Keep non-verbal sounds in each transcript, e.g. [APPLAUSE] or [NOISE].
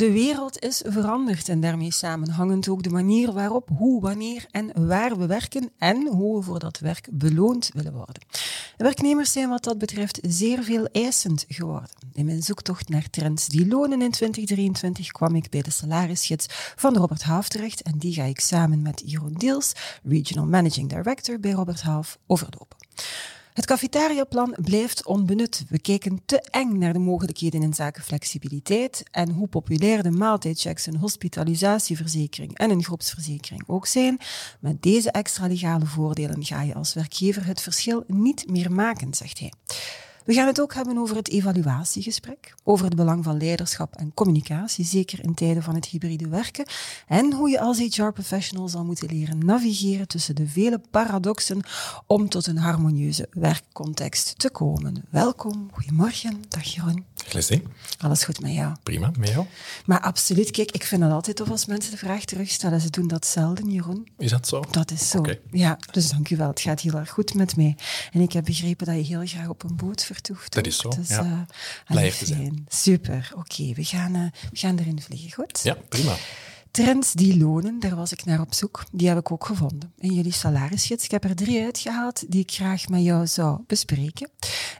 De wereld is veranderd en daarmee samenhangend ook de manier waarop, hoe, wanneer en waar we werken en hoe we voor dat werk beloond willen worden. De werknemers zijn wat dat betreft zeer veel eisend geworden. In mijn zoektocht naar trends die lonen in 2023 kwam ik bij de salarisgids van Robert Half terecht en die ga ik samen met Jeroen Deels, Regional Managing Director bij Robert Half, overlopen. Het cafetariaplan blijft onbenut. We kijken te eng naar de mogelijkheden in zaken flexibiliteit en hoe populair de maaltijdchecks, een hospitalisatieverzekering en een groepsverzekering ook zijn. Met deze extra legale voordelen ga je als werkgever het verschil niet meer maken, zegt hij. We gaan het ook hebben over het evaluatiegesprek, over het belang van leiderschap en communicatie, zeker in tijden van het hybride werken, en hoe je als HR-professional zal moeten leren navigeren tussen de vele paradoxen om tot een harmonieuze werkcontext te komen. Welkom, goedemorgen, dag Jeroen. Alles goed met jou? Prima, met jou? Maar absoluut, kijk, ik vind het altijd tof als mensen de vraag terugstellen. Ze doen dat zelden, Jeroen. Is dat zo? Dat is zo. Ja, dus dank u wel. Het gaat heel erg goed met mij. En ik heb begrepen dat je heel graag op een boot vertoeft. Dat is zo, dus, ja. Uh, Blij te zijn. Super, oké. we, gaan, uh, we gaan erin vliegen, goed? Ja, prima. Trends die lonen, daar was ik naar op zoek. Die heb ik ook gevonden in jullie salarisgids. Ik heb er drie uitgehaald die ik graag met jou zou bespreken.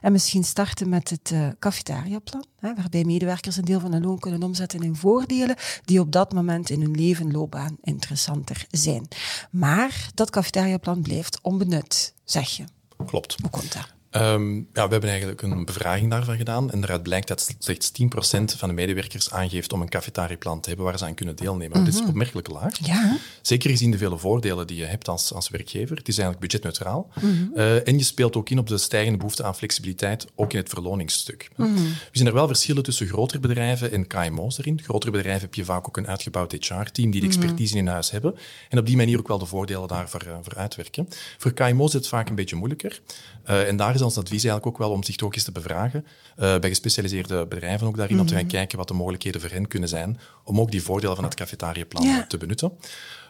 En misschien starten met het uh, cafetariaplan, hè, waarbij medewerkers een deel van hun loon kunnen omzetten in voordelen die op dat moment in hun leven, loopbaan interessanter zijn. Maar dat cafetariaplan blijft onbenut, zeg je. Klopt. Hoe komt dat? Um, ja, we hebben eigenlijk een bevraging daarvan gedaan en daaruit blijkt dat slechts 10% van de medewerkers aangeeft om een cafetariaplan te hebben waar ze aan kunnen deelnemen. Mm -hmm. Dat is opmerkelijk laag. Ja. Zeker gezien de vele voordelen die je hebt als, als werkgever. Het is eigenlijk budgetneutraal. Mm -hmm. uh, en je speelt ook in op de stijgende behoefte aan flexibiliteit, ook in het verloningsstuk. Mm -hmm. We zien er wel verschillen tussen grotere bedrijven en KMO's erin. Grotere bedrijven heb je vaak ook een uitgebouwd HR-team die de expertise in huis hebben en op die manier ook wel de voordelen daarvoor uh, voor uitwerken. Voor KMO's is het vaak een beetje moeilijker. Uh, en daar is ons advies eigenlijk ook wel om zich toch eens te bevragen uh, bij gespecialiseerde bedrijven ook daarin, mm -hmm. om te gaan kijken wat de mogelijkheden voor hen kunnen zijn om ook die voordelen van het cafetariaplan ja. te benutten.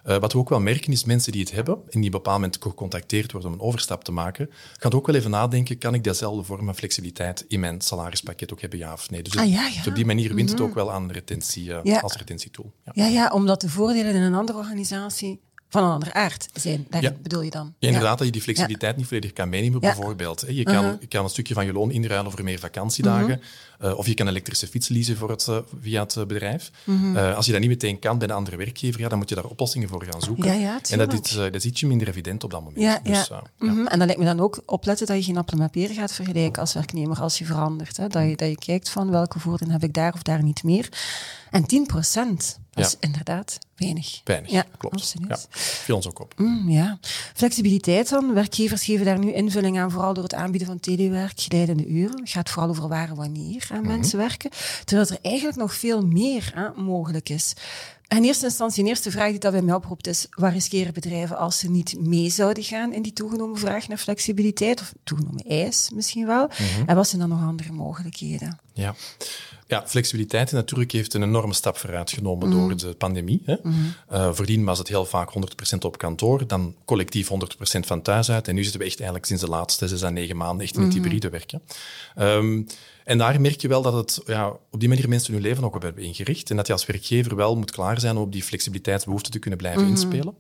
Uh, wat we ook wel merken is mensen die het hebben en die op een bepaald moment gecontacteerd worden om een overstap te maken, gaan ook wel even nadenken, kan ik dezelfde vorm van flexibiliteit in mijn salarispakket ook hebben, ja of nee. Dus, ah, ja, ja. dus op die manier wint mm -hmm. het ook wel aan retentie ja. als retentietool. Ja. ja, ja, omdat de voordelen in een andere organisatie van een andere aard zijn. Daar ja. bedoel je dan? Ja, inderdaad, dat je die flexibiliteit niet volledig kan meenemen, bijvoorbeeld. Je kan, uh -huh. je kan een stukje van je loon inruilen voor meer vakantiedagen. -huh. uh, of je kan elektrische fiets leasen voor het, uh, via het bedrijf. -huh. Uh, als je dat niet meteen kan bij een andere werkgever, ja, dan moet je daar oplossingen voor gaan zoeken. Ja, en dat is, dat is ietsje minder evident op dat moment. Ja, dus, ja. En dan lijkt me dan ook opletten dat je geen appelen met peren gaat vergelijken als werknemer als je verandert. Hè? Dat, je, dat je kijkt van welke voordelen heb ik daar of daar niet meer. En 10 procent, dat is inderdaad weinig. Weinig, ja, klopt. Absoluut. Ja, viel ons ook op. Mm, ja. Flexibiliteit dan. Werkgevers geven daar nu invulling aan, vooral door het aanbieden van telewerk, geleidende uren. Het gaat vooral over waar en wanneer aan mm -hmm. mensen werken. Terwijl er eigenlijk nog veel meer hè, mogelijk is. In eerste instantie, de eerste vraag die dat bij mij oproept is, waar riskeren bedrijven als ze niet mee zouden gaan in die toegenomen vraag naar flexibiliteit, of toegenomen eis misschien wel? Mm -hmm. En wat zijn dan nog andere mogelijkheden? Ja. Ja, flexibiliteit natuurlijk heeft een enorme stap vooruit genomen mm. door de pandemie. Hè. Mm. Uh, voordien was het heel vaak 100% op kantoor, dan collectief 100% van thuis uit. En nu zitten we echt eigenlijk sinds de laatste zes à negen maanden echt in het hybride werken. Um, en daar merk je wel dat het ja, op die manier mensen hun leven ook op hebben ingericht. En dat je als werkgever wel moet klaar zijn om op die flexibiliteitsbehoefte te kunnen blijven inspelen.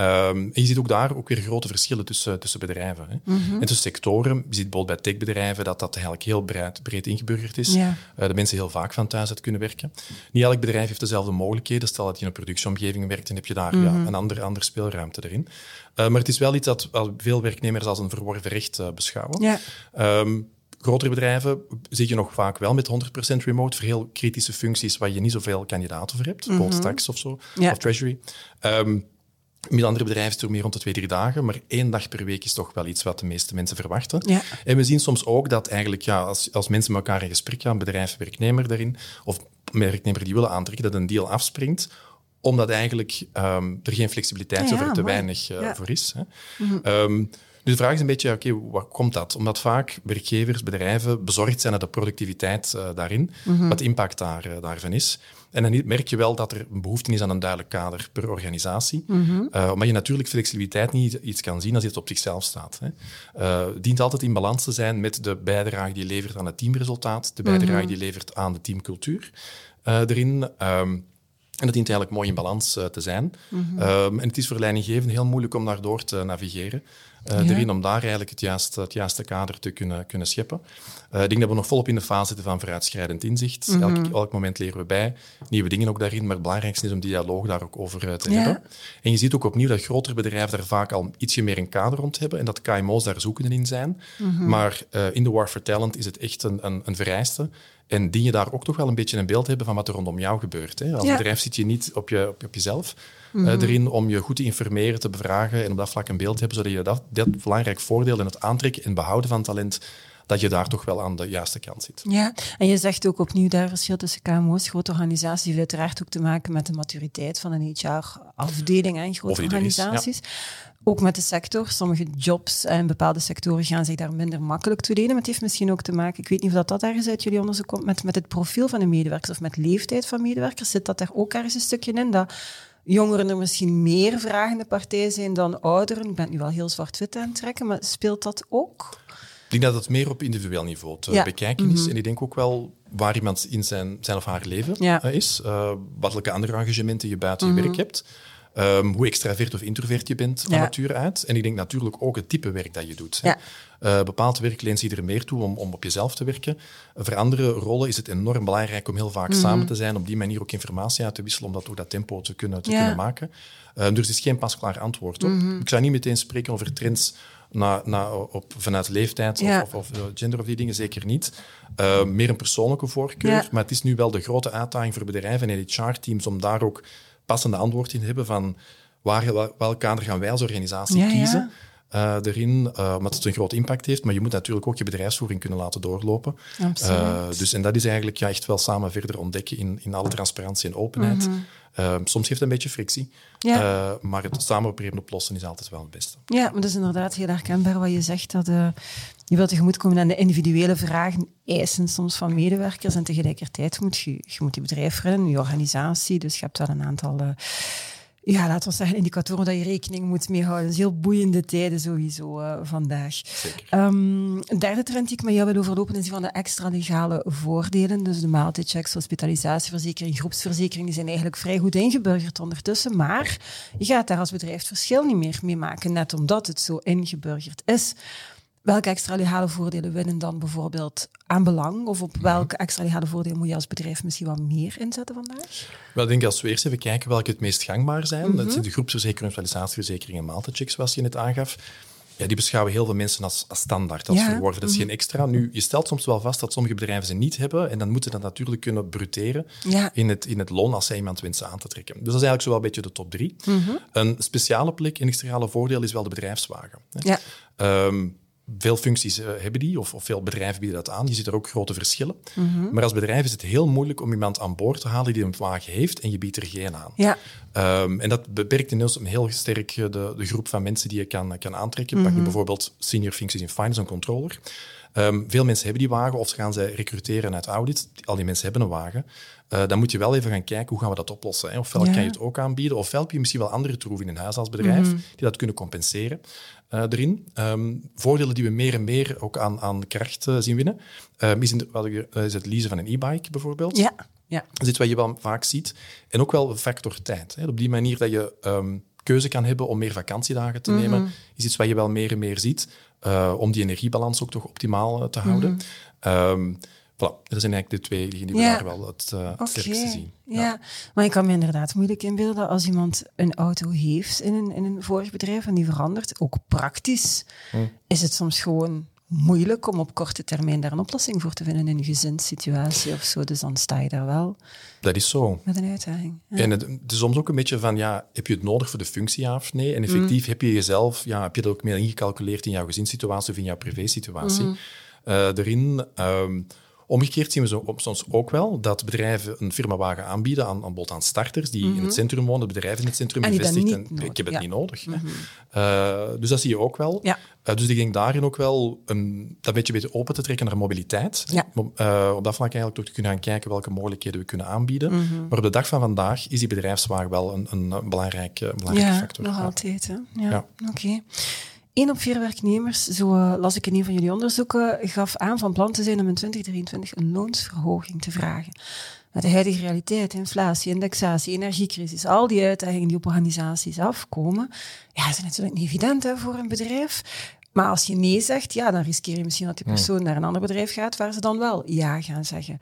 Um, en je ziet ook daar ook weer grote verschillen tussen, tussen bedrijven. Hè. Mm -hmm. En tussen sectoren. Je ziet bijvoorbeeld bij techbedrijven dat dat eigenlijk heel breed, breed ingeburgerd is. Ja. Uh, de mensen heel vaak van thuis uit kunnen werken. Niet elk bedrijf heeft dezelfde mogelijkheden. Stel dat je in een productieomgeving werkt, dan heb je daar mm -hmm. ja, een andere, andere speelruimte erin. Uh, maar het is wel iets dat veel werknemers als een verworven recht uh, beschouwen. Ja. Um, grotere bedrijven zie je nog vaak wel met 100% remote voor heel kritische functies waar je niet zoveel kandidaten voor hebt, mm -hmm. tax of zo, ja. of treasury. Um, met andere bedrijven is het meer rond de twee, drie dagen, maar één dag per week is toch wel iets wat de meeste mensen verwachten. Ja. En we zien soms ook dat eigenlijk, ja, als, als mensen met elkaar in gesprek gaan, bedrijf, werknemer daarin, of werknemer die willen aantrekken, dat een deal afspringt, omdat eigenlijk ehm, er geen flexibiliteit Ja, ja, of er te mooi. weinig eh, Ja. voor is. Hè. Ehm, dus de vraag is een beetje, oké, wat komt dat? Omdat vaak werkgevers, bedrijven bezorgd zijn naar de productiviteit eh, daarin, wat de impact daar, eh, daarvan is. En dan merk je wel dat er een behoefte is aan een duidelijk kader per organisatie. Eh, omdat je natuurlijk flexibiliteit niet iets kan zien als het op zichzelf staat. Hè. Het dient altijd in balans te zijn met de bijdrage die je levert aan het teamresultaat, de bijdrage die je levert aan de teamcultuur eh, erin. Ehm, en dat dient eigenlijk mooi in balans te zijn. Ehm, en het is voor leidinggevenden heel moeilijk om daardoor te navigeren. Eh, Ja. Erin om daar eigenlijk het juiste, het juiste kader te kunnen, kunnen scheppen. Eh, ik denk dat we nog volop in de fase zitten van vooruitschrijdend inzicht. elk, elk moment leren we bij. Nieuwe dingen ook daarin. Maar het belangrijkste is om die dialoog daar ook over eh, te Ja. hebben. En je ziet ook opnieuw dat grotere bedrijven daar vaak al ietsje meer een kader rond hebben. En dat KMO's daar zoekende in zijn. Maar eh, in de War for Talent is het echt een, een, een vereiste. En dien je daar ook toch wel een beetje een beeld hebben van wat er rondom jou gebeurt. Hè? Als Ja. bedrijf zit je niet op, je, op, op jezelf eh, erin om je goed te informeren, te bevragen en op dat vlak een beeld te hebben, zodat je dat, dat belangrijk voordeel in het aantrekken en behouden van talent, dat je daar toch wel aan de juiste kant zit. Ja, en je zegt ook opnieuw daar verschil tussen KMO's, grote organisaties, heeft uiteraard ook te maken met de maturiteit van een HR-afdeling en grote is, organisaties. Ook met de sector. Sommige jobs en bepaalde sectoren gaan zich daar minder makkelijk toe lenen. Maar het heeft misschien ook te maken, ik weet niet of dat, dat ergens uit jullie onderzoek komt, met, met het profiel van de medewerkers of met leeftijd van medewerkers. Zit dat daar ook ergens een stukje in? Dat jongeren er misschien meer vragende partij zijn dan ouderen? Ik ben nu wel heel zwart-wit aan het trekken, maar speelt dat ook? Ik denk dat het meer op individueel niveau te Ja. Mhm. bekijken is. En ik denk ook wel waar iemand in zijn, zijn of haar leven Ja. Mhm. eh, is, eh, wat welke andere engagementen je buiten je werk hebt. Ehm, hoe extravert of introvert je bent van Ja. nature uit. En ik denk natuurlijk ook het type werk dat je doet. Ja. Eh, bepaald werk leent zich er meer toe om, om op jezelf te werken. Voor andere rollen is het enorm belangrijk om heel vaak Mhm. samen te zijn, op die manier ook informatie uit te wisselen, om dat ook dat tempo te kunnen, te Ja. kunnen maken. Eh, dus er is geen pasklaar antwoord op. Mhm. Ik zou niet meteen spreken over trends na, na, op, vanuit leeftijd Ja. of, of, eh, gender of die dingen, zeker niet. Eh, meer een persoonlijke voorkeur. Ja. Maar het is nu wel de grote uitdaging voor bedrijven en HR-teams om daar ook passende antwoord in te hebben van waar, wel- welk kader gaan wij als organisatie kiezen. Eh, erin, eh, omdat het een groot impact heeft. Maar je moet natuurlijk ook je bedrijfsvoering kunnen laten doorlopen. Absoluut. Eh, dus, en dat is eigenlijk ja, echt wel samen verder ontdekken in, in alle transparantie en openheid. Eh, soms geeft het een beetje frictie, Mhm. Ja. Maar het samen proberen oplossen is altijd wel het beste. Ja, maar dat is inderdaad heel herkenbaar wat je zegt. Dat je wilt tegemoetkomen aan de individuele vragen, eisen soms van medewerkers. En tegelijkertijd moet je, je moet je bedrijf runnen, je organisatie. Dus je hebt wel een aantal, ja, laten we zeggen, indicatoren dat je rekening moet mee houden. Dat is heel boeiende tijden sowieso eh, vandaag. Ehm, een derde trend die ik met jou wil overlopen is die van de extra-legale voordelen. Dus de maaltijdchecks, hospitalisatieverzekering, groepsverzekering, die zijn eigenlijk vrij goed ingeburgerd ondertussen. Maar je gaat daar als bedrijf het verschil niet meer mee maken, net omdat het zo ingeburgerd is. Welke extra-legale voordelen winnen dan bijvoorbeeld aan belang? Of op welke extra-legale voordelen moet je als bedrijf misschien wat meer inzetten vandaag? Wel, ik denk als we eerst even kijken welke het meest gangbaar zijn. Mhm. Dat zijn de groepsverzekering, en maaltijdchecks, zoals je net aangaf. Ja, die beschouwen heel veel mensen als, als standaard, als Ja. Mhm. verworven. Dat is geen extra. Nu, je stelt soms wel vast dat sommige bedrijven ze niet hebben en dan moeten ze dat natuurlijk kunnen bruteren Ja. in, het, in het loon als zij iemand wensen aan te trekken. Dus dat is eigenlijk zo wel een beetje de top drie. Mhm. Een speciale plek en extra voordeel is wel de bedrijfswagen. hè. Ja. Ehm, veel functies eh, hebben die, of, of veel bedrijven bieden dat aan. Je ziet er ook grote verschillen. Mhm. Maar als bedrijf is het heel moeilijk om iemand aan boord te halen die een wagen heeft en je biedt er geen aan. Ja. Ehm, en dat beperkt ineens heel sterk eh, de, de groep van mensen die je kan, kan aantrekken. Pak nu bijvoorbeeld senior functies in finance en controller. Ehm, veel mensen hebben die wagen of ze gaan ze recruteren uit audit. Al die mensen hebben een wagen. Eh, dan moet je wel even gaan kijken hoe gaan we dat oplossen. Hè? Ofwel Ja. kan je het ook aanbieden, ofwel heb je misschien wel andere troeven in huis als bedrijf die dat kunnen compenseren eh, erin. Ehm, voordelen die we meer en meer ook aan, aan kracht eh, zien winnen, ehm, is, in de- wat ik, eh, is het leasen van een e-bike bijvoorbeeld. Ja. Ja. Dat is iets wat je wel vaak ziet. En ook wel factor tijd. Hè. Op die manier dat je ehm, keuze kan hebben om meer vakantiedagen te nemen, is iets wat je wel meer en meer ziet. om die energiebalans ook toch optimaal te houden. Ehm, voilà, dat zijn eigenlijk de twee die, die we Ja. daar wel het eh, Oké, sterkste zien. Ja. maar ik kan me inderdaad moeilijk inbeelden als iemand een auto heeft in een, in een vorig bedrijf en die verandert, ook praktisch, Hm. is het soms gewoon moeilijk om op korte termijn daar een oplossing voor te vinden in een gezinssituatie of zo. Dus dan sta je daar wel Dat is zo. met een uitdaging. Ja. En het, het is soms ook een beetje van, ja, heb je het nodig voor de functie, ja of nee? En effectief heb je jezelf, ja, heb je dat ook meer ingecalculeerd in jouw gezinssituatie of in jouw privésituatie? Eh erin, ehm, Omgekeerd zien we zo, soms ook wel dat bedrijven een firmawagen aanbieden aan, aan, aan starters die in het centrum wonen, bedrijven in het centrum gevestigd. En ik heb het niet nodig. hè. Eh, dus dat zie je ook wel. Ja. Eh, dus ik denk daarin ook wel een, dat beetje beter open te trekken naar mobiliteit. Ja. Eh, op dat vlak eigenlijk toch te kunnen gaan kijken welke mogelijkheden we kunnen aanbieden. Mhm. Maar op de dag van vandaag is die bedrijfswagen wel een, een, een belangrijk, factor. nog altijd. Hè? Ja, Ja. oké. Eén op vier werknemers, zo eh, las ik in een van jullie onderzoeken, gaf aan van plan te zijn om in 2023 een loonsverhoging te vragen. Met de huidige realiteit, inflatie, indexatie, energiecrisis, al die uitdagingen die op organisaties afkomen, ja, is natuurlijk niet evident hè, voor een bedrijf. Maar als je nee zegt, ja, dan riskeer je misschien dat die persoon naar een ander bedrijf gaat waar ze dan wel ja gaan zeggen.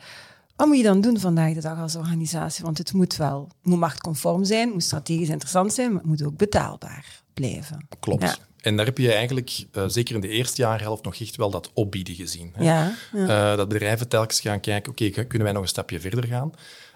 Wat moet je dan doen vandaag de dag als organisatie? Want het moet wel, het moet marktconform zijn, het moet strategisch interessant zijn, maar het moet ook betaalbaar blijven. Klopt. Ja. En daar heb je eigenlijk, eh, zeker in de eerste jaarhelft, nog echt wel dat opbieden gezien. Hè. Ja, ja. Eh, dat bedrijven telkens gaan kijken, oké, kunnen wij nog een stapje verder gaan?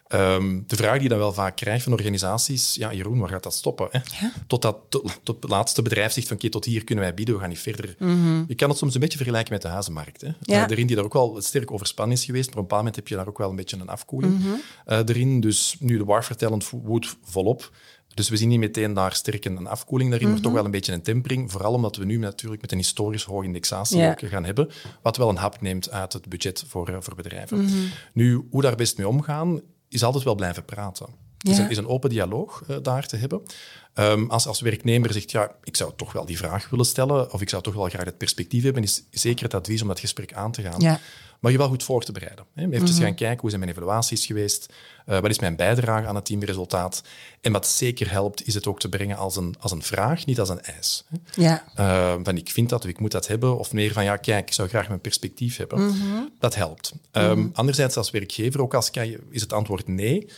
Ehm, de vraag die je dan wel vaak krijgt van organisaties, ja, Jeroen, waar gaat dat stoppen? Hè? Ja. Tot, dat, tot, tot het laatste bedrijf zegt van, oké, tot hier kunnen wij bieden, we gaan niet verder. Mhm. Je kan het soms een beetje vergelijken met de huizenmarkt. Hè? Ja. Eh, erin die daar ook wel sterk overspannen is geweest, maar op een bepaald moment heb je daar ook wel een beetje een afkoeling Mhm. erin. Dus nu de war vertellend woedt volop. Dus we zien niet meteen daar sterk een afkoeling daarin, Mhm. maar toch wel een beetje een tempering. Vooral omdat we nu natuurlijk met een historisch hoge indexatie gaan hebben, wat wel een hap neemt uit het budget voor, eh, voor bedrijven. Mhm. Nu, hoe daar best mee omgaan, is altijd wel blijven praten. Is, een, is een open dialoog eh, daar te hebben. Ehm, als, als werknemer zegt, ja, ik zou toch wel die vraag willen stellen, of ik zou toch wel graag het perspectief hebben, is zeker het advies om dat gesprek aan te gaan. Ja. Maar je wel goed voor te bereiden. Hè. Even Mhm. gaan kijken, hoe zijn mijn evaluaties geweest? Eh, wat is mijn bijdrage aan het teamresultaat? En wat zeker helpt, is het ook te brengen als een, als een vraag, niet als een eis. Hè. Ja. Eh, van ik vind dat of ik moet dat hebben, of meer van ja, kijk, ik zou graag mijn perspectief hebben. Mhm. Dat helpt. Ehm, Anderzijds, als werkgever, ook als kan je- is het antwoord nee,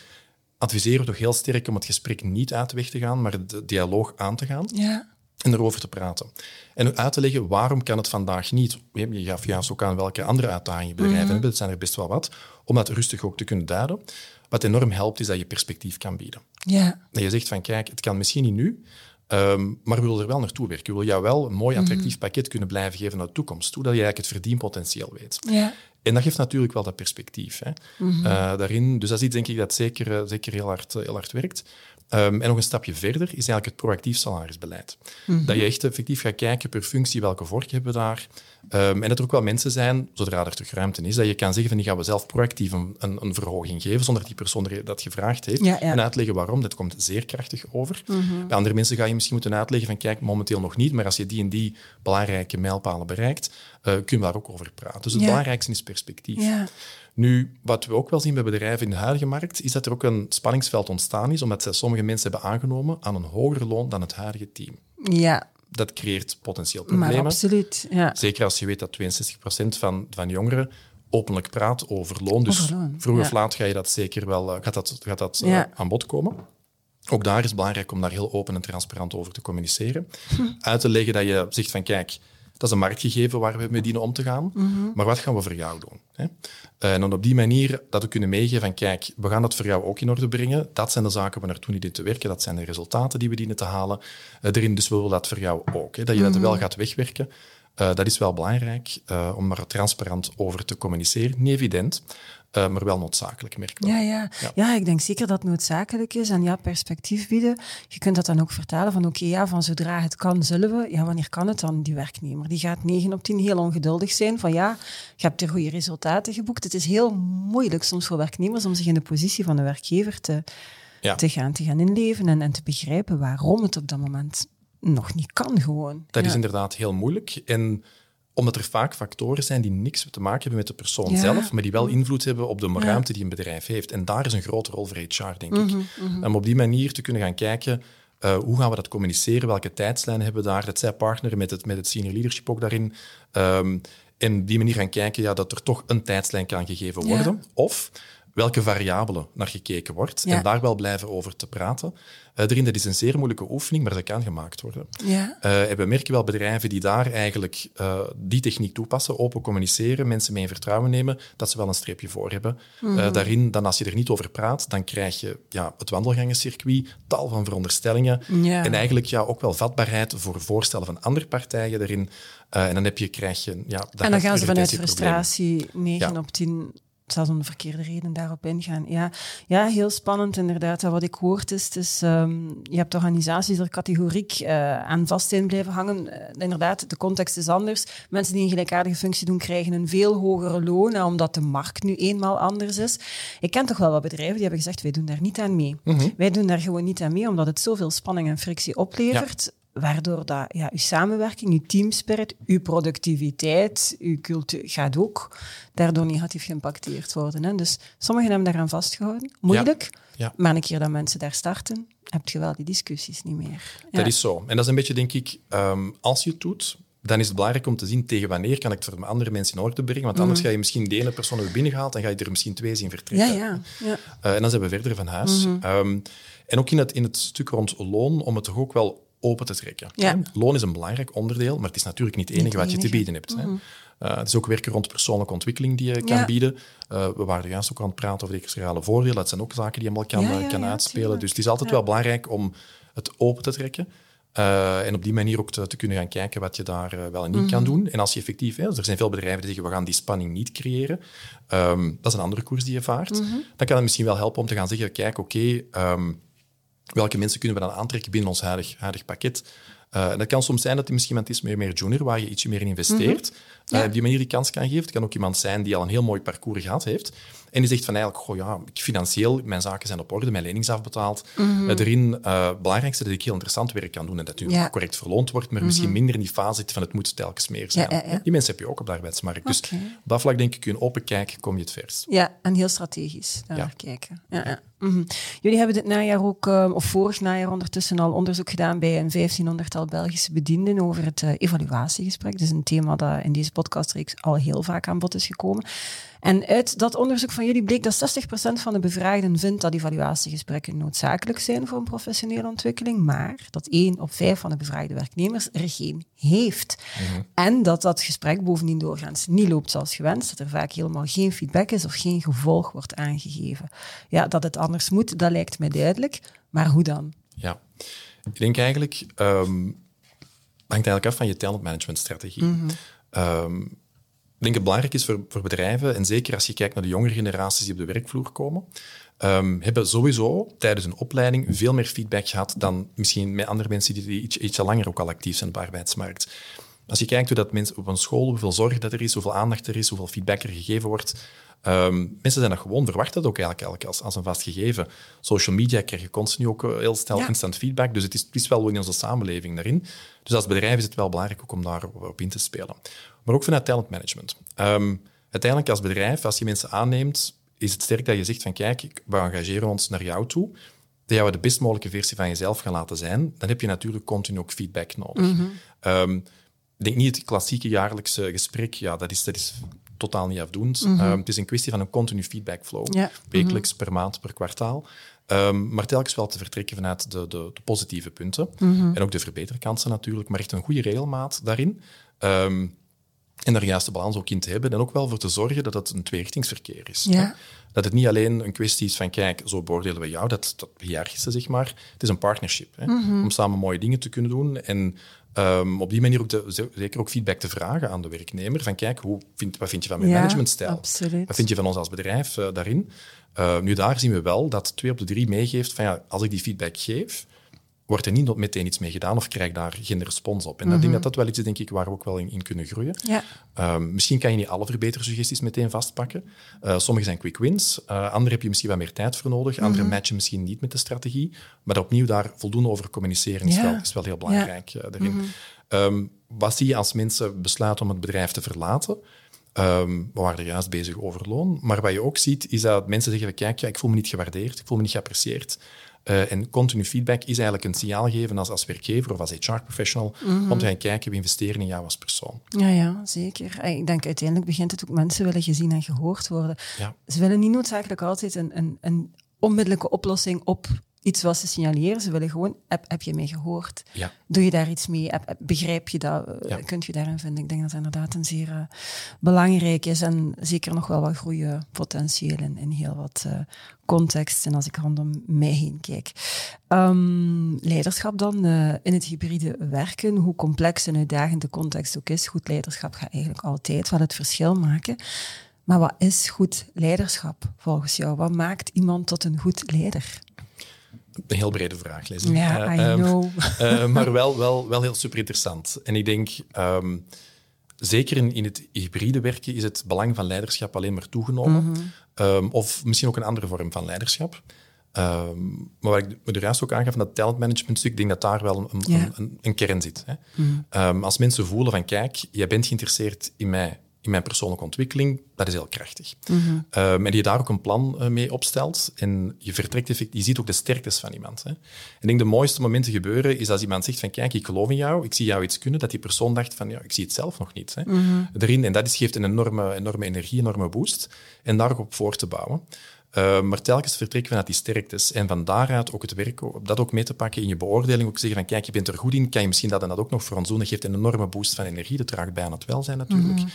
adviseren we toch heel sterk om het gesprek niet uit de weg te gaan, maar de dialoog aan te gaan Ja. en erover te praten. En uit te leggen waarom kan het vandaag niet. Je gaf juist ook aan welke andere uitdagingen bedrijven hebben. Dat zijn er best wel wat. Om dat rustig ook te kunnen duiden. Wat enorm helpt, is dat je perspectief kan bieden. Ja. Dat je zegt van, kijk, het kan misschien niet nu, ehm, maar we willen er wel naartoe werken. We willen jou wel een mooi, attractief pakket kunnen blijven geven naar de toekomst toe, dat je eigenlijk het verdienpotentieel weet. Ja. En dat geeft natuurlijk wel dat perspectief hè, Mhm. eh, daarin. Dus dat is iets, denk ik, dat zeker, eh, zeker heel, hard, eh, heel hard werkt. Ehm, en nog een stapje verder is eigenlijk het proactief salarisbeleid. Mhm. Dat je echt effectief gaat kijken per functie welke vork hebben we daar. Ehm, en dat er ook wel mensen zijn, zodra er terug ruimte is, dat je kan zeggen van die gaan we zelf proactief een, een, een verhoging geven, zonder dat die persoon er dat gevraagd heeft. Ja, ja. En uitleggen waarom. Dat komt zeer krachtig over. Bij andere mensen ga je misschien moeten uitleggen van kijk, momenteel nog niet, maar als je die en die belangrijke mijlpalen bereikt, eh, kunnen we daar ook over praten. Dus het Ja. belangrijkste is perspectief. Nu, wat we ook wel zien bij bedrijven in de huidige markt, is dat er ook een spanningsveld ontstaan is, omdat ze sommige mensen hebben aangenomen aan een hoger loon dan het huidige team. Ja. Dat creëert potentieel Maar problemen. absoluut. Ja. Zeker als je weet dat 62% van, van jongeren openlijk praat over loon. Dus Over loon, vroeg of laat ga je dat zeker wel, eh, gaat dat, gaat dat eh, aan bod komen. Ook daar is het belangrijk om daar heel open en transparant over te communiceren. Hm. [LAUGHS] Uit te leggen dat je zegt van kijk, dat is een marktgegeven waar we mee dienen om te gaan. Mhm. Maar wat gaan we voor jou doen? Hè? En dan op die manier dat we kunnen meegeven van kijk, we gaan dat voor jou ook in orde brengen. Dat zijn de zaken waar we naartoe dienen te werken. Dat zijn de resultaten die we dienen te halen. Eh, erin, dus we willen dat voor jou ook. Hè? Dat je dat Mhm. wel gaat wegwerken. Eh, dat is wel belangrijk eh, om daar transparant over te communiceren. Niet evident, eh, maar wel noodzakelijk, merk ik wel. Ja, ja. Ja. ja, ik denk zeker dat het noodzakelijk is. En ja, perspectief bieden. Je kunt dat dan ook vertalen van oké, ja, van zodra het kan, zullen we. Ja, wanneer kan het dan, die werknemer? Die gaat 9 op 10 heel ongeduldig zijn van ja, je hebt er goede resultaten geboekt. Het is heel moeilijk soms voor werknemers om zich in de positie van de werkgever te, Ja. te, gaan, te gaan inleven en, en te begrijpen waarom het op dat moment nog niet kan gewoon. Dat ja. is inderdaad heel moeilijk. En omdat er vaak factoren zijn die niks te maken hebben met de persoon Ja. zelf, maar die wel invloed hebben op de ruimte die een bedrijf heeft. En daar is een grote rol voor HR, denk ik. Om op die manier te kunnen gaan kijken, eh, hoe gaan we dat communiceren? Welke tijdslijn hebben we daar? Dat zij partneren met het, met het senior leadership ook daarin. Ehm, en op die manier gaan kijken ja, dat er toch een tijdslijn kan gegeven Ja. worden. Of welke variabelen naar gekeken wordt en daar wel blijven over te praten. Uh, erin, dat is een zeer moeilijke oefening, maar dat kan gemaakt worden. Ja. Uh, en we merken wel bedrijven die daar eigenlijk uh, die techniek toepassen, open communiceren, mensen mee in vertrouwen nemen, dat ze wel een streepje voor hebben. Mm. daarin, dan als je er niet over praat, dan krijg je ja, het wandelgangencircuit, tal van veronderstellingen ja. en eigenlijk ja, ook wel vatbaarheid voor voorstellen van andere partijen daarin. en dan heb je, krijg je... Ja, en dan gaan ze vanuit frustratie 9 op 10 zelfs om de verkeerde reden daarop ingaan. Ja, ja heel spannend inderdaad. Wat ik hoort is, um, je hebt organisaties er categoriek uh, aan vast in blijven hangen. Uh, inderdaad, de context is anders. Mensen die een gelijkaardige functie doen, krijgen een veel hogere loon, omdat de markt nu eenmaal anders is. Ik ken toch wel wat bedrijven die hebben gezegd, wij doen daar niet aan mee. Mm -hmm. Wij doen daar gewoon niet aan mee, omdat het zoveel spanning en frictie oplevert. Ja waardoor dat, ja, uw samenwerking, uw teamspirit, uw productiviteit, uw cultuur gaat ook daardoor negatief geïmpacteerd worden. Hè. Dus sommigen hebben daaraan vastgehouden. Moeilijk, ja. Ja. maar een keer dat mensen daar starten, heb je wel die discussies niet meer. Ja. Dat is zo. En dat is een beetje, denk ik, um, als je het doet, dan is het belangrijk om te zien tegen wanneer kan ik het voor andere mensen in orde brengen. Want anders mm. ga je misschien de ene persoon weer binnengehaald en ga je er misschien twee zien vertrekken. Ja, ja, ja. Uh, en dan zijn we verder van huis. Mm -hmm. um, en ook in het, in het stuk rond loon, om het toch ook wel open te trekken. Ja. Loon is een belangrijk onderdeel, maar het is natuurlijk niet het enige wat je te bieden hebt. Mm -hmm. uh, het is ook werken rond persoonlijke ontwikkeling die je kan ja. bieden. Uh, we waren juist ook aan het praten over de extrale voordelen. Dat zijn ook zaken die je kan, ja, kan uitspelen. Dus het is altijd wel belangrijk om het open te trekken. Uh, en op die manier ook te, te, kunnen gaan kijken wat je daar uh, wel en niet Mhm. mm -hmm. kan doen. En als je effectief, hè, er zijn veel bedrijven die zeggen we gaan die spanning niet creëren. Um, dat is een andere koers die je vaart. Mhm. Mm -hmm. Dan kan het misschien wel helpen om te gaan zeggen, kijk, oké, okay, um, welke mensen kunnen we dan aantrekken binnen ons huidig, huidig pakket? Uh, dat kan soms zijn dat hij misschien iemand is meer, meer junior, waar je ietsje meer in investeert. Mm -hmm. ja. uh, op die manier die kans kan geven. Het kan ook iemand zijn die al een heel mooi parcours gehad heeft. En die zegt van eigenlijk, goh, ja, financieel, mijn zaken zijn op orde, mijn lening is afbetaald. Mhm. Mm -hmm. Erin, uh, het belangrijkste dat ik heel interessant werk kan doen en dat ja. correct verloond wordt, maar mm -hmm. misschien minder in die fase zit van het moet telkens meer zijn. Ja, ja, die mensen heb je ook op de arbeidsmarkt. Okay. Dus op dat vlak denk ik, een open kijk, kom je het verst. Ja, en heel strategisch daar kijken. Ja, Mm -hmm. Jullie hebben dit najaar ook, uh, of vorig najaar ondertussen al onderzoek gedaan bij een 1500-tal Belgische bedienden over het uh, evaluatiegesprek. Dat is een thema dat in deze podcastreeks al heel vaak aan bod is gekomen. En uit dat onderzoek van jullie bleek dat 60% van de bevraagden vindt dat evaluatiegesprekken noodzakelijk zijn voor een professionele ontwikkeling, maar dat 1 op 5 van de bevraagde werknemers er geen heeft. Mm -hmm. En dat dat gesprek bovendien doorgaans niet loopt zoals gewenst, dat er vaak helemaal geen feedback is of geen gevolg wordt aangegeven. Ja, dat het anders moet, dat lijkt mij duidelijk, maar hoe dan? Ja, ik denk eigenlijk, um, hangt eigenlijk af van je talentmanagementstrategie. Mhm. Mm -hmm. um, denk dat het belangrijk is voor, voor, bedrijven, en zeker als je kijkt naar de jongere generaties die op de werkvloer komen, um, hebben sowieso tijdens een opleiding veel meer feedback gehad dan misschien met andere mensen die iets, ietsje langer ook al actief zijn op de arbeidsmarkt. Als je kijkt hoe dat mensen op een school, hoeveel zorg dat er is, hoeveel aandacht er is, hoeveel feedback er gegeven wordt, Um, mensen zijn dat gewoon, verwachten dat ook eigenlijk als, als een vast gegeven. Social media krijg je continu ook heel snel ja. instant feedback, dus het is, het is wel in onze samenleving daarin. Dus als bedrijf is het wel belangrijk ook om daarop in te spelen. Maar ook vanuit talentmanagement. Um, uiteindelijk als bedrijf, als je mensen aanneemt, is het sterk dat je zegt van kijk, we engageren ons naar jou toe, dat jou de best mogelijke versie van jezelf gaan laten zijn, dan heb je natuurlijk continu ook feedback nodig. Mm -hmm. um, ik denk niet het klassieke jaarlijkse gesprek, ja, dat is, dat is totaal niet afdoend. Mm -hmm. um, het is een kwestie van een continu feedback flow. Ja. Wekelijks, mm -hmm. per maand, per kwartaal. Um, maar telkens wel te vertrekken vanuit de, de, de positieve punten. En ook de verbeterkansen natuurlijk, maar echt een goede regelmaat daarin. Um, en daar juist de balans ook in te hebben. En ook wel voor te zorgen dat het een tweerichtingsverkeer is. Ja. Dat het niet alleen een kwestie is van, kijk, zo beoordelen we jou, dat, dat hiërarchische, zeg maar. Het is een partnership. Hè? Mm -hmm. Om samen mooie dingen te kunnen doen. En um, op die manier ook de, zeker ook feedback te vragen aan de werknemer. Van, kijk, hoe vind, wat vind je van mijn ja, managementstijl? Absoluut. Wat vind je van ons als bedrijf uh, daarin? Uh, nu, daar zien we wel dat twee op de drie meegeeft van, ja, als ik die feedback geef, wordt er niet meteen iets mee gedaan of krijg daar geen respons op. En mm -hmm. ik denk dat dat wel iets is denk ik, waar we ook wel in, in kunnen groeien. Ja. Um, misschien kan je niet alle verbetersuggesties meteen vastpakken. Uh, sommige zijn quick wins, uh, andere heb je misschien wat meer tijd voor nodig, andere mm -hmm. matchen misschien niet met de strategie. Maar opnieuw daar voldoende over communiceren is, ja. wel, is wel heel belangrijk ja. uh, daarin. Mm -hmm. um, wat zie je als mensen besluiten om het bedrijf te verlaten? Um, we waren er juist bezig over loon. Maar wat je ook ziet, is dat mensen zeggen, kijk, ja, ik voel me niet gewaardeerd, ik voel me niet geapprecieerd. Uh, en continu feedback is eigenlijk een signaal geven als, als werkgever of als HR-professional om te gaan kijken, we investeren in jou als persoon. Ja, ja, zeker. Ik denk uiteindelijk begint het ook, mensen willen gezien en gehoord worden. Ja. Ze willen niet noodzakelijk altijd een, een, een onmiddellijke oplossing op iets wat ze signaleren. Ze willen gewoon, heb, heb je mee gehoord? Ja. Doe je daar iets mee? Heb, begrijp je dat? Eh, ja. Kunt je daarin vinden? Ik denk dat dat inderdaad een zeer uh, belangrijk is en zeker nog wel wat groeipotentieel in, in heel wat uh, contexten als ik rondom mij heen kijk. Um, leiderschap dan in het hybride werken, hoe complex en uitdagend de context ook is. Goed leiderschap gaat eigenlijk altijd wel het verschil maken. Maar wat is goed leiderschap volgens jou? Wat maakt iemand tot een goed leider? Een heel brede vraag, Leslie. Ja, I know. Uh, [LAUGHS] maar wel, wel, wel heel super interessant. En ik denk, um, zeker in, in het hybride werken is het belang van leiderschap alleen maar toegenomen. Mm -hmm. um, of misschien ook een andere vorm van leiderschap. Um, maar wat ik me er juist ook aangaf van dat talentmanagement stuk, ik denk dat daar wel een, een, een, kern zit. Hè. Mm -hmm. als mensen voelen van, kijk, jij bent geïnteresseerd in mij, in mijn persoonlijke ontwikkeling, dat is heel krachtig. Mm -hmm. en je daar ook een plan uh, mee opstelt en je vertrekt effect, je ziet ook de sterktes van iemand. Hè. En ik denk de mooiste momenten gebeuren is als iemand zegt van kijk, ik geloof in jou, ik zie jou iets kunnen, dat die persoon dacht van ja, ik zie het zelf nog niet. Hè. Mm -hmm. Erin, en dat is, geeft een enorme, enorme energie, enorme boost. En daar ook op voor te bouwen. Uh, maar telkens vertrekken we naar die sterktes. En van daaruit ook het werk, dat ook mee te pakken in je beoordeling. Ook zeggen van, kijk, je bent er goed in, kan je misschien dat en dat ook nog voor ons doen. Dat geeft een enorme boost van energie. Dat draagt bij aan het welzijn natuurlijk. Mm -hmm.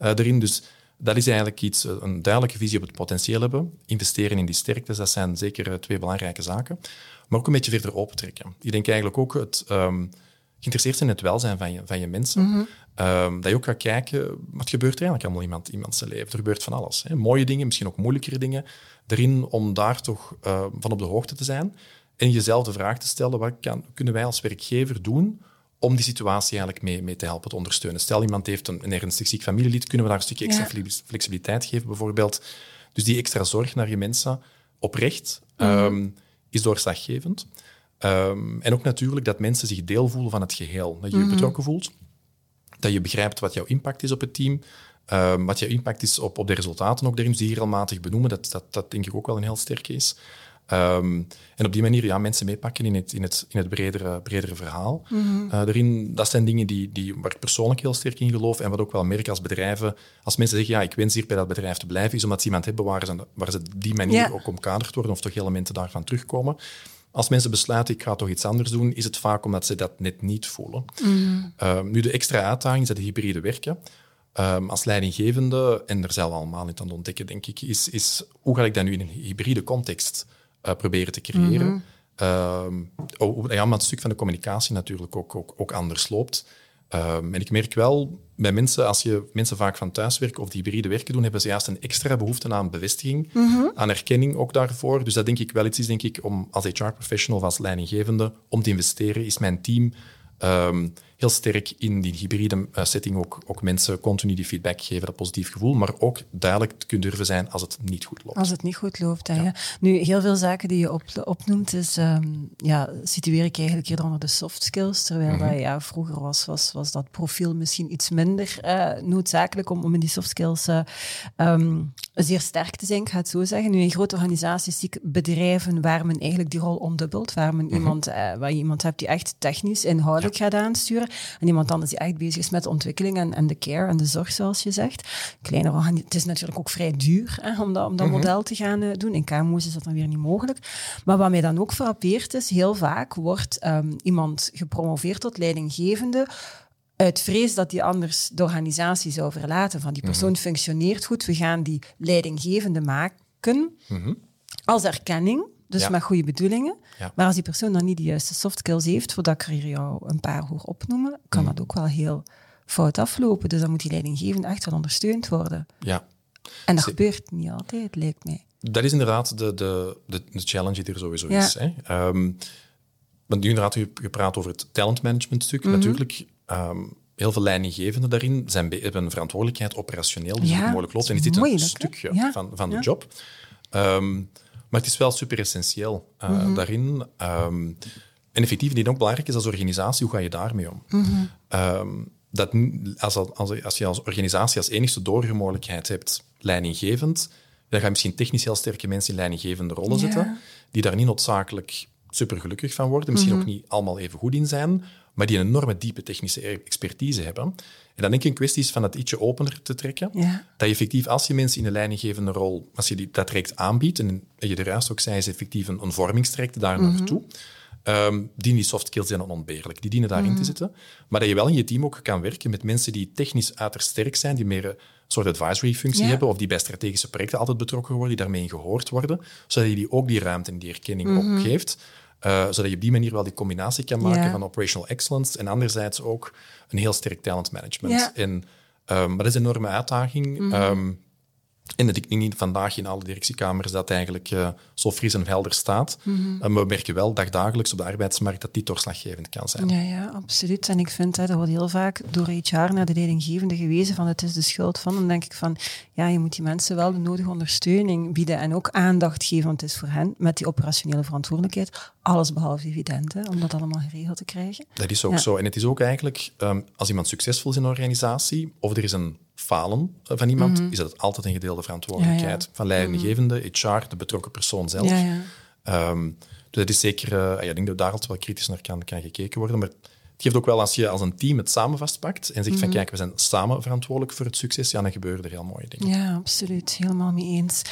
Uh, erin. Dus dat is eigenlijk iets, een duidelijke visie op het potentieel hebben. Investeren in die sterktes, dat zijn zeker twee belangrijke zaken. Maar ook een beetje verder opentrekken. Ik denk eigenlijk ook het um, geïnteresseerd zijn in het welzijn van je, van je mensen. Mm -hmm. um, dat je ook gaat kijken, wat gebeurt er eigenlijk allemaal in iemand, iemand zijn leven? Er gebeurt van alles. Hè? Mooie dingen, misschien ook moeilijkere dingen. Erin om daar toch uh, van op de hoogte te zijn. En jezelf de vraag te stellen, wat kan, kunnen wij als werkgever doen om die situatie eigenlijk mee, mee te helpen te ondersteunen. Stel, iemand heeft een, een ernstig ziek familielid, kunnen we daar een stukje extra ja. flexibiliteit geven, bijvoorbeeld. Dus die extra zorg naar je mensen oprecht mm -hmm. um, is doorslaggevend. Um, en ook natuurlijk dat mensen zich deel voelen van het geheel. Dat je je mm -hmm. betrokken voelt, dat je begrijpt wat jouw impact is op het team, um, wat jouw impact is op, op de resultaten ook daarin, die hier regelmatig benoemen, dat, dat, dat denk ik ook wel een heel sterke is. Um, en op die manier ja, mensen meepakken in het, in het, in het bredere, bredere verhaal. Mm -hmm. uh, daarin, dat zijn dingen die, die, waar ik persoonlijk heel sterk in geloof en wat ook wel merk als bedrijven. Als mensen zeggen, ja, ik wens hier bij dat bedrijf te blijven, is omdat ze iemand hebben waar ze, waar ze die manier yeah. ook omkaderd worden of toch elementen daarvan terugkomen. Als mensen besluiten, ik ga toch iets anders doen, is het vaak omdat ze dat net niet voelen. Mm -hmm. uh, nu, de extra uitdaging is dat hybride werken. Um, als leidinggevende, en er zijn we allemaal niet aan het ontdekken, denk ik, is, is hoe ga ik dat nu in een hybride context uh, proberen te creëren. Mm -hmm. ja, maar het stuk van de communicatie natuurlijk ook, ook, ook anders loopt. Uh, en ik merk wel bij mensen, als je mensen vaak van thuiswerken of die hybride werken doen, hebben ze juist een extra behoefte aan bevestiging, mm -hmm. aan erkenning ook daarvoor. Dus dat denk ik wel iets is, denk ik, om als HR-professional of als leidinggevende, om te investeren, is mijn team um, heel sterk in die hybride setting ook, ook mensen continu die feedback geven, dat positief gevoel, maar ook duidelijk te kunnen durven zijn als het niet goed loopt. Als het niet goed loopt, ja. ja. Nu, heel veel zaken die je op, opnoemt, is, um, ja, situeer ik eigenlijk hier onder de soft skills, terwijl mm -hmm. dat, ja, vroeger was, was, was dat profiel misschien iets minder uh, noodzakelijk om, om in die soft skills uh, um, zeer sterk te zijn, ik ga het zo zeggen. Nu, in grote organisaties zie ik bedrijven waar men eigenlijk die rol omdubbelt, waar, men mm -hmm. iemand, uh, waar je iemand hebt die echt technisch, inhoudelijk ja. gaat aansturen, en iemand anders die echt bezig is met de ontwikkeling en, en de care en de zorg, zoals je zegt. Kleiner het is natuurlijk ook vrij duur hè, om dat, om dat mm -hmm. model te gaan uh, doen. In KMO's is dat dan weer niet mogelijk. Maar wat mij dan ook frappeert is, heel vaak wordt um, iemand gepromoveerd tot leidinggevende uit vrees dat die anders de organisatie zou verlaten. Van die persoon mm -hmm. functioneert goed, we gaan die leidinggevende maken mm -hmm. als erkenning. Dus ja. met goede bedoelingen. Ja. Maar als die persoon dan niet de juiste soft skills heeft, voordat ik er jou een paar hoor opnoemen, kan mm. dat ook wel heel fout aflopen. Dus dan moet die leidinggevende echt wel ondersteund worden. Ja. En dat gebeurt niet altijd, lijkt mij. Dat is inderdaad de, de, de, de challenge die er sowieso ja. is. Hè. Um, want nu inderdaad, je praat over het talentmanagement stuk. Mm -hmm. Natuurlijk, um, heel veel leidinggevenden daarin zijn, hebben een verantwoordelijkheid operationeel, die ja, mogelijk loopt. En is dit moeilijk, een stukje van, van de job. Um, maar het is wel super essentieel uh, mm -hmm. daarin. Um, en effectief, die ook belangrijk is als organisatie, hoe ga je daarmee om? Mm -hmm. um, dat, als, als, als je als organisatie als enigste doorgemogelijkheid hebt, leidinggevend, dan ga je misschien technisch heel sterke mensen in leidinggevende rollen zetten, die daar niet noodzakelijk super gelukkig van worden, misschien Mhm. ook niet allemaal even goed in zijn, maar die een enorme diepe technische expertise hebben. En dan denk ik een kwestie is van het ietsje opener te trekken. Ja. Dat je effectief, als je mensen in een leidinggevende rol, als je die, dat direct aanbiedt, en je er juist ook zei, is effectief een, een vormingstraject daar Mhm. naartoe, ehm, dienen die soft skills zijn onontbeerlijk. Die dienen daarin Mhm. te zitten. Maar dat je wel in je team ook kan werken met mensen die technisch uiterst sterk zijn, die meer een soort advisory functie Ja. hebben, of die bij strategische projecten altijd betrokken worden, die daarmee gehoord worden, zodat je die ook die ruimte en die erkenning ook geeft. Eh, zodat je op die manier wel die combinatie kan maken. Ja. van operational excellence en anderzijds ook een heel sterk talent management. Ja. En, ehm, maar dat is een enorme uitdaging. Mhm. Ehm, en dat ik niet vandaag in alle directiekamers dat eigenlijk eh, zo fris en helder staat. Mhm. Eh, maar we merken wel dagdagelijks op de arbeidsmarkt dat die doorslaggevend kan zijn. Ja, ja, absoluut. En ik vind dat er wordt heel vaak door HR naar de leidinggevende gewezen van het is de schuld van. Dan denk ik van, ja, je moet die mensen wel de nodige ondersteuning bieden en ook aandacht geven, want het is voor hen met die operationele verantwoordelijkheid alles behalve evident, hè, om dat allemaal geregeld te krijgen. Dat is ook Ja. zo. En het is ook eigenlijk, ehm, als iemand succesvol is in een organisatie, of er is een falen eh, van iemand, is dat altijd een gedeelde verantwoordelijkheid. Mhm. Ja, ja. Van leidinggevende, HR, de betrokken persoon zelf. Ja. Ehm, dus dat is zeker, eh, ja, ik denk dat daar altijd wel kritisch naar kan, kan gekeken worden. Maar het geeft ook wel als je als een team het samen vastpakt en zegt Mhm. van kijk, we zijn samen verantwoordelijk voor het succes, ja, dan gebeuren er heel mooie dingen. Ja, absoluut. Helemaal mee eens.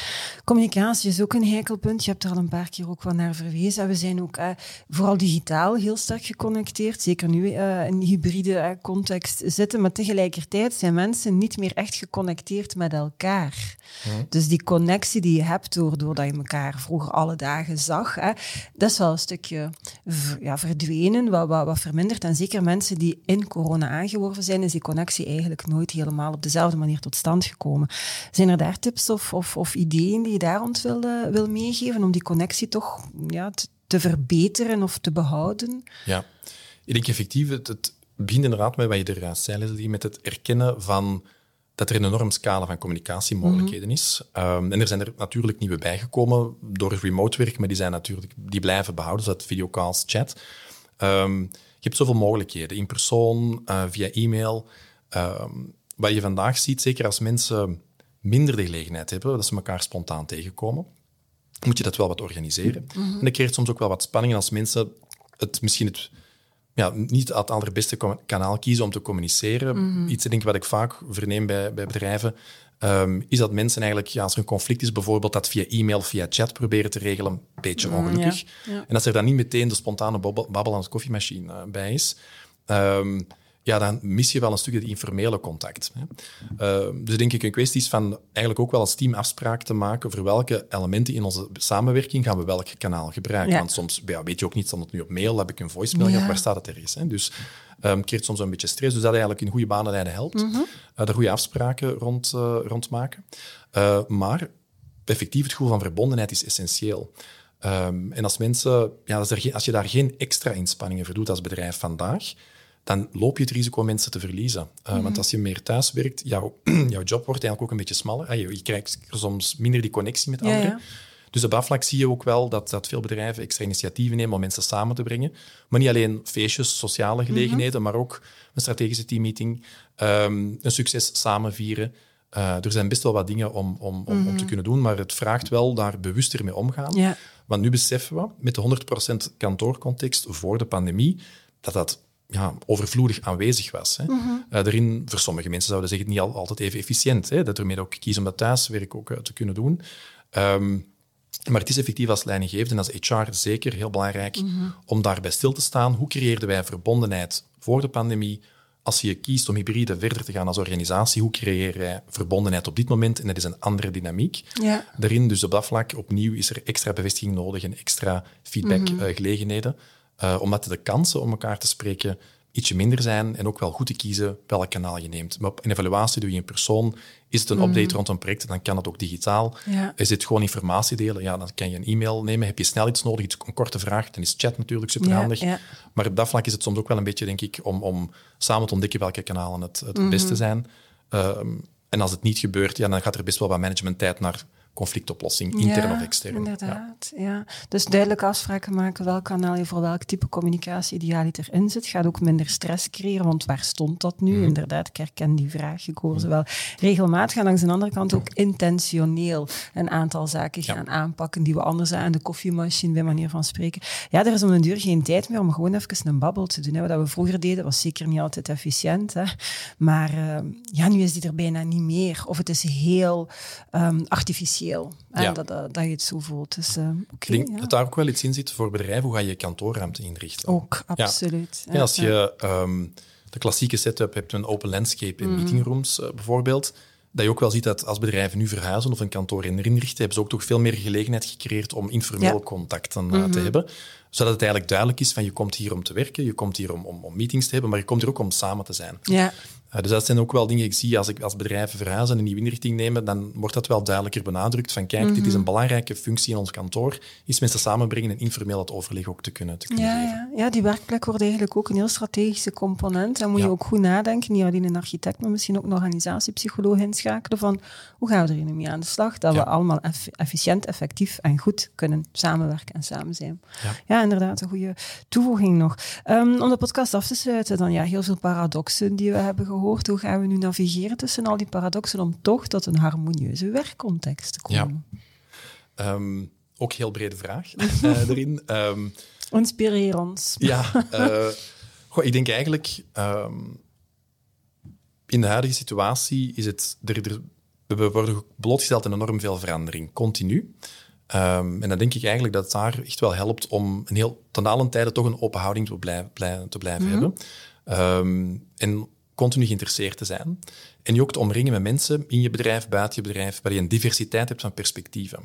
Communicatie is ook een heikel punt. Je hebt er al een paar keer ook wel naar verwezen. We zijn ook eh, vooral digitaal heel sterk geconnecteerd. Zeker nu eh, in hybride eh, context zitten. Maar tegelijkertijd zijn mensen niet meer echt geconnecteerd met elkaar. Dus die connectie die je hebt door, doordat je elkaar vroeger alle dagen zag, dat is wel een stukje ja, verdwenen, wat, wat, wat verminderd. En zeker mensen die in corona aangeworven zijn, is die connectie eigenlijk nooit helemaal op dezelfde manier tot stand gekomen. Zijn er daar tips of, of, of ideeën die je daar ons wil, wil meegeven om die connectie toch ja, te, te verbeteren of te behouden? Ja, ik denk effectief, het, het begint inderdaad met wat je eruit zei, met het erkennen van dat er een enorm scala van communicatiemogelijkheden is. Um, en er zijn er natuurlijk nieuwe bijgekomen door remote werk, maar die, zijn natuurlijk, die blijven behouden, zoals videocalls, chat. Um, je hebt zoveel mogelijkheden, in persoon, uh, via e-mail. Um, wat je vandaag ziet, zeker als mensen minder de gelegenheid hebben, dat ze elkaar spontaan tegenkomen, moet je dat wel wat organiseren. Mm -hmm. En dat creëert soms ook wel wat spanning als mensen het misschien het ja, niet het allerbeste kanaal kiezen om te communiceren. Mm -hmm. Iets denk ik wat ik vaak verneem bij, bij bedrijven, um, is dat mensen eigenlijk, ja, als er een conflict is bijvoorbeeld, dat via e-mail, via chat proberen te regelen, een beetje ongelukkig. Ja, ja. En als er dan niet meteen de spontane babbel aan de koffiemachine uh, bij is, um, ja, dan mis je wel een stukje het informele contact. Hè. Uh, dus denk ik een kwestie is van eigenlijk ook wel als team afspraak te maken over welke elementen in onze samenwerking gaan we welk kanaal gebruiken. Ja. Want soms ja, weet je ook niet, stond het nu op mail, heb ik een voicemail, ja. waar staat het ergens? Hè? Dus um, creëert soms een beetje stress. Dus dat eigenlijk in goede banen helpt. Mm -hmm. uh, er goede afspraken rond, uh, rond maken. Uh, maar effectief het gevoel van verbondenheid is essentieel. Um, en als mensen, ja, als, er, als je daar geen extra inspanningen voor doet als bedrijf vandaag, dan loop je het risico mensen te verliezen. Uh, mm -hmm. Want als je meer thuis werkt, jouw, [CLEARS THROAT] jouw job wordt eigenlijk ook een beetje smaller. Je, je krijgt soms minder die connectie met anderen. Ja, ja. Dus op dat vlak zie je ook wel dat, dat veel bedrijven extra initiatieven nemen om mensen samen te brengen. Maar niet alleen feestjes, sociale gelegenheden, mm -hmm. maar ook een strategische teammeeting, um, een succes samen vieren. Uh, er zijn best wel wat dingen om, om, om, mm -hmm. om, te kunnen doen, maar het vraagt wel daar bewuster mee omgaan. Ja. Want nu beseffen we, met de 100% kantoorcontext voor de pandemie, dat dat ja, overvloedig aanwezig was. Hè. Mm -hmm. uh, daarin, voor sommige mensen zouden zeggen, niet al, altijd even efficiënt. Hè, dat ermee ook kiezen om dat thuiswerk ook uh, te kunnen doen. Um, maar het is effectief als leidinggevende en als HR zeker heel belangrijk mm -hmm. om daarbij stil te staan. Hoe creëerden wij verbondenheid voor de pandemie? Als je kiest om hybride verder te gaan als organisatie, hoe creëer jij verbondenheid op dit moment? En dat is een andere dynamiek. Ja. Daarin, dus op dat vlak, opnieuw is er extra bevestiging nodig en extra feedbackgelegenheden. Mm -hmm. uh, omdat de kansen om elkaar te spreken ietsje minder zijn en ook wel goed te kiezen welk kanaal je neemt. Maar een evaluatie doe je in persoon. Is het een update mm. rond een project, dan kan het ook digitaal. Ja. Is het gewoon informatie delen, ja, dan kan je een e-mail nemen. Heb je snel iets nodig, iets, een korte vraag, dan is chat natuurlijk superhandig. Ja, ja. Maar op dat vlak is het soms ook wel een beetje, denk ik, om, om samen te ontdekken welke kanalen het, het mm -hmm. beste zijn. Um, en als het niet gebeurt, ja, dan gaat er best wel wat managementtijd naar conflictoplossing, intern of extern. Inderdaad, ja. ja. Dus duidelijk afspraken maken welk kanaal je voor welk type communicatie idealiter in zit. Gaat ook minder stress creëren, want waar stond dat nu? Mhm. Inderdaad, ik herken die vraag. Ik hoor ze wel regelmatig. En langs de andere kant ook intentioneel een aantal zaken gaan aanpakken die we anders aan de koffiemachine, bij manier van spreken. Ja, er is om een duur geen tijd meer om gewoon even een babbel te doen. Hè. Wat we vroeger deden, was zeker niet altijd efficiënt. Hè. Maar uh, ja, nu is die er bijna niet meer. Of het is heel um, artificieel. Ja. Dat, dat, dat, je het zo voelt. Dus, uh, ik denk ja. dat daar ook wel iets in zit voor bedrijven. Hoe ga je je kantoorruimte inrichten? Ook, absoluut. Ja. als je um, de klassieke setup hebt, een open landscape in mm. meetingrooms uh, bijvoorbeeld, dat je ook wel ziet dat als bedrijven nu verhuizen of een kantoor inrichten, hebben ze ook toch veel meer gelegenheid gecreëerd om informeel contacten te mhm. hebben zodat het eigenlijk duidelijk is van je komt hier om te werken, je komt hier om, om, om meetings te hebben, maar je komt hier ook om samen te zijn. Ja. Uh, dus dat zijn ook wel dingen die ik zie als, ik, als bedrijven verhuizen en een nieuwe inrichting nemen, dan wordt dat wel duidelijker benadrukt van kijk, dit is mhm. een belangrijke functie in ons kantoor, is mensen samenbrengen en informeel het overleg ook te kunnen, te kunnen ja, geven. Ja. ja, die werkplek wordt eigenlijk ook een heel strategische component. Dan moet je ook goed nadenken, niet alleen een architect, maar misschien ook een organisatiepsycholoog inschakelen van hoe gaan we er nu mee aan de slag, dat we allemaal efficiënt, effectief en goed kunnen samenwerken en samen zijn. Ja, inderdaad, een goede toevoeging nog. Um, om de podcast af te sluiten, dan ja, heel veel paradoxen die we hebben gehoord. Hoe gaan we nu navigeren tussen al die paradoxen om toch tot een harmonieuze werkcontext te komen? Ja. Um, ook heel brede vraag uh, [LAUGHS] erin. Um, Inspireer ons. Ja, uh, goh, ik denk eigenlijk in de huidige situatie is het. Er, er, we worden blootgesteld aan enorm veel verandering, continu. Um, en dan denk ik eigenlijk dat het daar echt wel helpt om een heel, ten allen tijde toch een open houding te, blijven, te blijven mhm. hebben. Um, en continu geïnteresseerd te zijn. En je ook te omringen met mensen in je bedrijf, buiten je bedrijf, waar je een diversiteit hebt van perspectieven.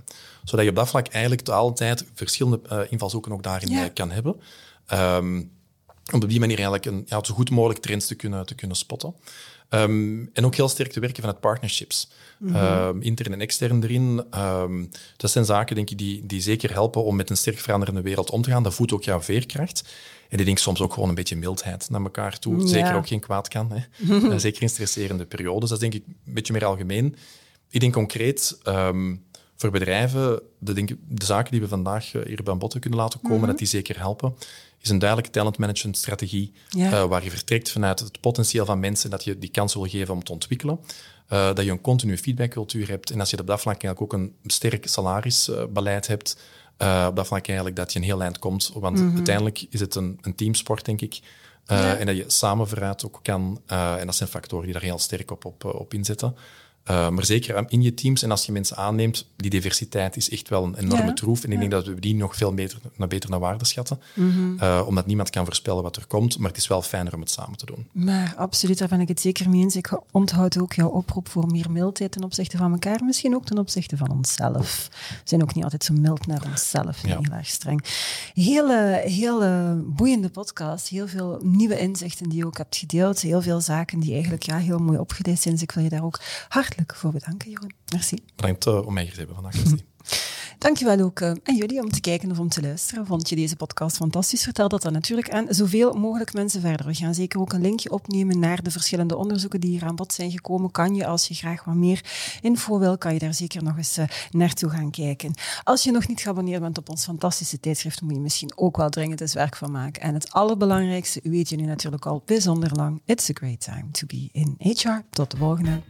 Zodat je op dat vlak eigenlijk te alle tijd verschillende uh, invalshoeken ook daarin ja. kan hebben. Um, om op die manier eigenlijk een, ja, zo goed mogelijk trends te kunnen, te kunnen spotten. Um, en ook heel sterk te werken vanuit partnerships. Mm -hmm. intern en extern erin. Um, dat zijn zaken denk ik, die, die zeker helpen om met een sterk veranderende wereld om te gaan. Dat voedt ook jouw veerkracht. En ik denk soms ook gewoon een beetje mildheid naar elkaar toe. Zeker ook geen kwaad kan. Hè. [LAUGHS] Eh, zeker in stresserende periodes. Dat is denk ik een beetje meer algemeen. Ik denk concreet... Voor bedrijven, de, denk, de, zaken die we vandaag eh, hier bij botten kunnen laten komen, mhm. dat die zeker helpen is een duidelijke talentmanagement strategie uh, waar je vertrekt vanuit het potentieel van mensen, dat je die kans wil geven om te ontwikkelen. Uh, dat je een continue feedbackcultuur hebt en als je op dat vlak eigenlijk ook een sterk salarisbeleid hebt, uh, op dat vlak eigenlijk dat je een heel eind komt. Want mhm. uiteindelijk is het een, een teamsport, denk ik. En dat je samen vooruit ook kan. en dat zijn factoren die daar heel sterk op, op, op inzetten. Uh, maar zeker in je teams en als je mensen aanneemt, die diversiteit is echt wel een enorme troef. En ik denk dat we die nog veel beter naar, beter naar waarde schatten. Mm omdat niemand kan voorspellen wat er komt, maar het is wel fijner om het samen te doen. Maar absoluut, daar ben ik het zeker mee eens. Ik onthoud ook jouw oproep voor meer mildheid ten opzichte van elkaar, misschien ook ten opzichte van onszelf. We zijn ook niet altijd zo mild naar onszelf, ja. heel erg streng. Hele, hele boeiende podcast, heel veel nieuwe inzichten die je ook hebt gedeeld, heel veel zaken die eigenlijk ja, heel mooi opgeleid zijn. Dus ik wil je daar ook hard hartelijk voor bedanken, Jeroen. Merci. Bedankt uh, om mij hier te hebben vandaag, Christy. [LAUGHS] [LAUGHS] Dankjewel ook uh, aan jullie om te kijken of om te luisteren. Vond je deze podcast fantastisch? Vertel dat dan natuurlijk aan zoveel mogelijk mensen verder. We gaan zeker ook een linkje opnemen naar de verschillende onderzoeken die hier aan bod zijn gekomen. Kan je, als je graag wat meer info wil, kan je daar zeker nog eens uh, naartoe gaan kijken. Als je nog niet geabonneerd bent op ons fantastische tijdschrift, moet je misschien ook wel dringend eens werk van maken. En het allerbelangrijkste, u weet je nu natuurlijk al bijzonder lang, it's a great time to be in HR. Tot de volgende.